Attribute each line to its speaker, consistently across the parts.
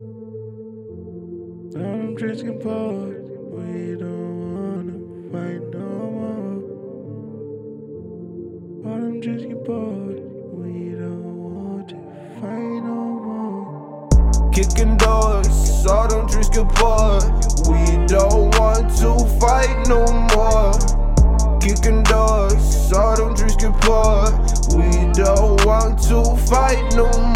Speaker 1: I'm drinking bored. We don't wanna fight no more. All I'm drinking bored. We don't want to fight no more. Kicking doors, all them drinks get poured. We don't want to fight no more. Kicking doors, all them drinks get poured. We don't want to fight no more.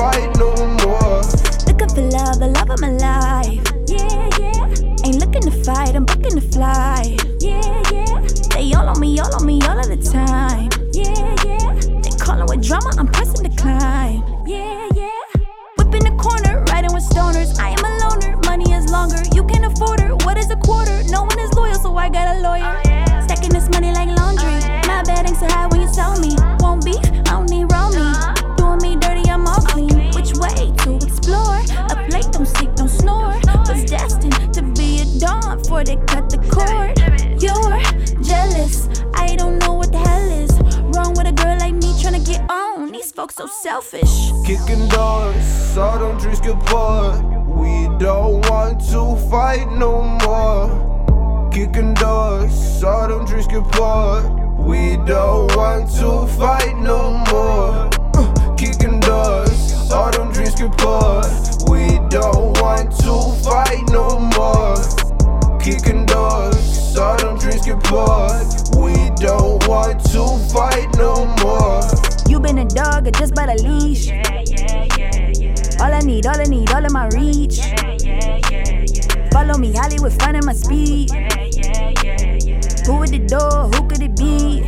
Speaker 1: Fight no more.
Speaker 2: Looking for love, the love of my life. Yeah, yeah. Ain't looking to fight, I'm booking to fly. Yeah, yeah. They all on me, all on me, all of the time. Yeah, yeah. They calling with drama, I'm pressing climb Yeah, yeah. Whipping the corner, riding with stoners. I am a loner, money is longer. You can't afford her. What is a quarter? No one is loyal, so I got a lawyer. Folks so selfish.
Speaker 1: Kicking doors, all them drinks get poured. We don't want to fight no more. Kicking doors, all them drinks get poured. We don't want to fight no more. Kicking doors, all them drinks get poured. We don't want to fight no more. Kicking doors, all them drinks get poured. We don't want to fight no more.
Speaker 2: You been a dog or just by the leash. All I need, all I need, all in my reach. Follow me, Hollywood, finding my speed. Who at the door? Who could it be?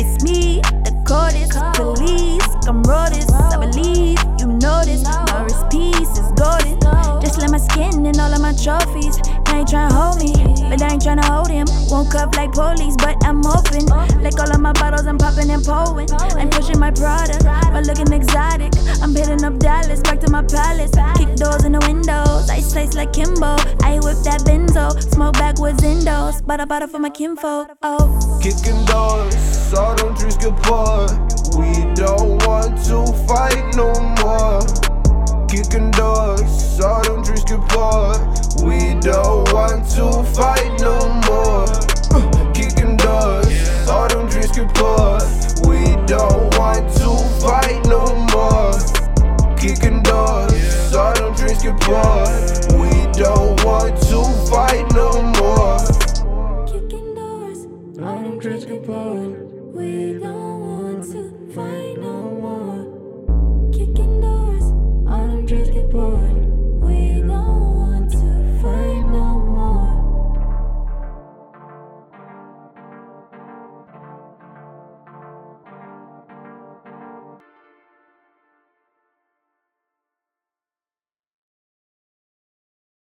Speaker 2: It's me, the coldest police. I'm this, I believe you know this. Norris piece is golden. Just like my skin and all of my trophies. They ain't tryna hold me, but I ain't tryna hold him. Won't cuff like police, but I'm open. Like all of my bottles, I'm popping and pulling. I'm pushing my product, but looking exotic. I'm hitting up Dallas, back to my palace. Kick doors in the windows, I slice like Kimbo. I whip that benzo, smoke backwoods indoors. Bada bada for my kinfolk. Oh.
Speaker 1: Kicking doors, all them drinks get poured. We don't want to fight no more. Kicking doors, all them drinks want to fight no more. Uh, kicking doors, all them dreams can pour. We don't want to fight no more. Kicking doors, all them dreams can pour. We don't want to fight no more.
Speaker 2: Kicking doors, all them dreams can pour. We don't want to fight no more.